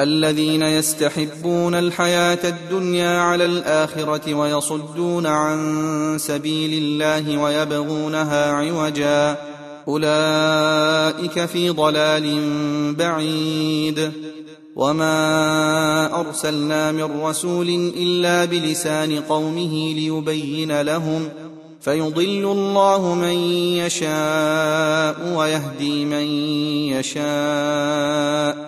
الذين يستحبون الحياة الدنيا على الآخرة ويصدون عن سبيل الله ويبغونها عوجا. أولئك في ضلال بعيد. وما أرسلنا من رسول إلا بلسان قومه ليبين لهم. فيضل الله من يشاء ويهدي من يشاء.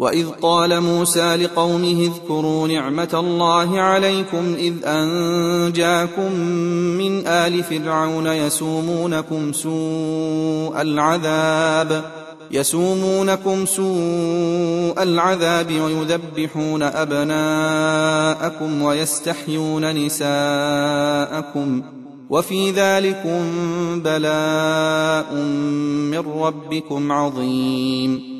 واذ قال موسى لقومه اذكروا نعمه الله عليكم اذ انجاكم من ال فرعون يسومونكم سوء العذاب يسومونكم سوء العذاب ويذبحون ابناءكم ويستحيون نساءكم وفي ذلكم بلاء من ربكم عظيم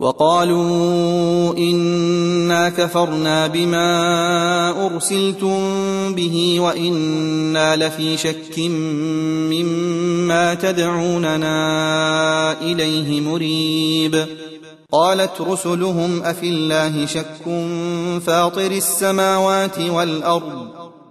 وقالوا انا كفرنا بما ارسلتم به وأنا لفي شك مما تدعوننا اليه مريب قالت رسلهم افي الله شك فاطر السماوات والارض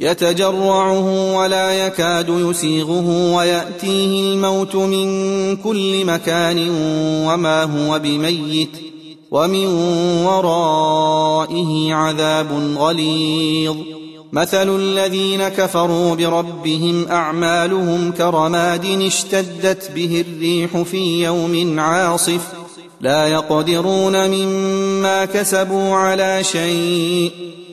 يتجرعه ولا يكاد يسيغه ويأتيه الموت من كل مكان وما هو بميت ومن ورائه عذاب غليظ. مثل الذين كفروا بربهم أعمالهم كرماد اشتدت به الريح في يوم عاصف. لا يقدرون مما كسبوا على شيء.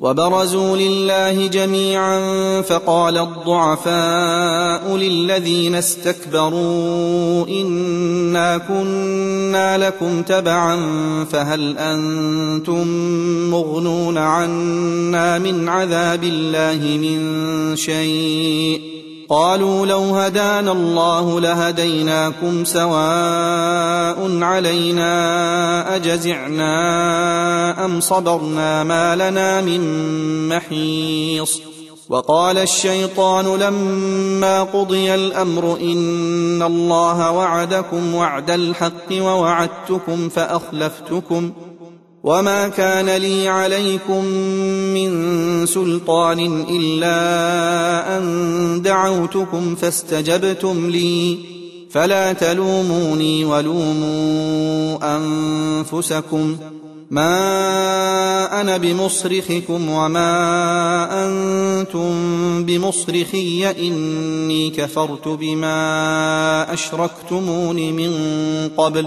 وبرزوا لله جميعا فقال الضعفاء للذين استكبروا إنا كنا لكم تبعا فهل أنتم مغنون عنا من عذاب الله من شيء قالوا لو هدانا الله لهديناكم سواء علينا أجزعنا أم صبرنا ما لنا من محيص وقال الشيطان لما قضي الأمر إن الله وعدكم وعد الحق ووعدتكم فأخلفتكم وما كان لي عليكم من سلطان الا ان دعوتكم فاستجبتم لي. فلا تلوموني ولوموا انفسكم. ما أنا بمصرخكم وما أنتم بمصرخي اني كفرت بما اشركتمون من قبل.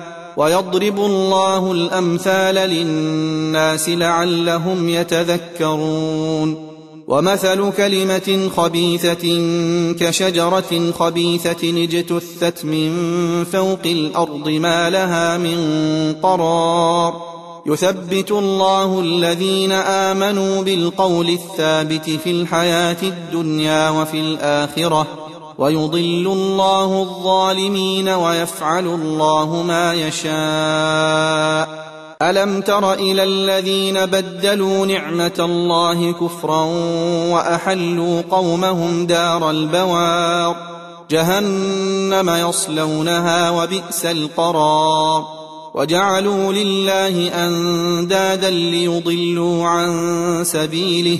ويضرب الله الأمثال للناس لعلهم يتذكرون. ومثل كلمة خبيثة كشجرة خبيثة اجتثت من فوق الأرض ما لها من قرار. يثبت الله الذين آمنوا بالقول الثابت في الحياة الدنيا وفي الآخرة. ويضل الله الظالمين ويفعل الله ما يشاء. ألم تر إلى الذين بدلوا نعمة الله كفرا وأحلوا قومهم دار البوار؟ جهنم يصلونها وبئس القرار. وجعلوا لله أندادا ليضلوا عن سبيله.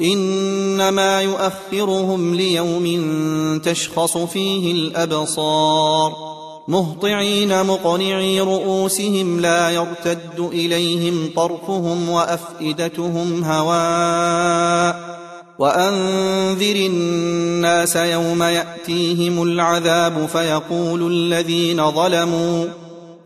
إنما يؤخرهم ليوم تشخص فيه الأبصار. مهطعين مقنعي رؤوسهم لا يرتد إليهم طرفهم وأفئدتهم هواء. وأنذر الناس يوم يأتيهم العذاب فيقول الذين ظلموا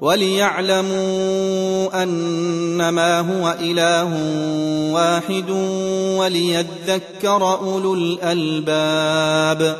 وليعلموا أنما هو إله واحد وليذكر أولو الألباب.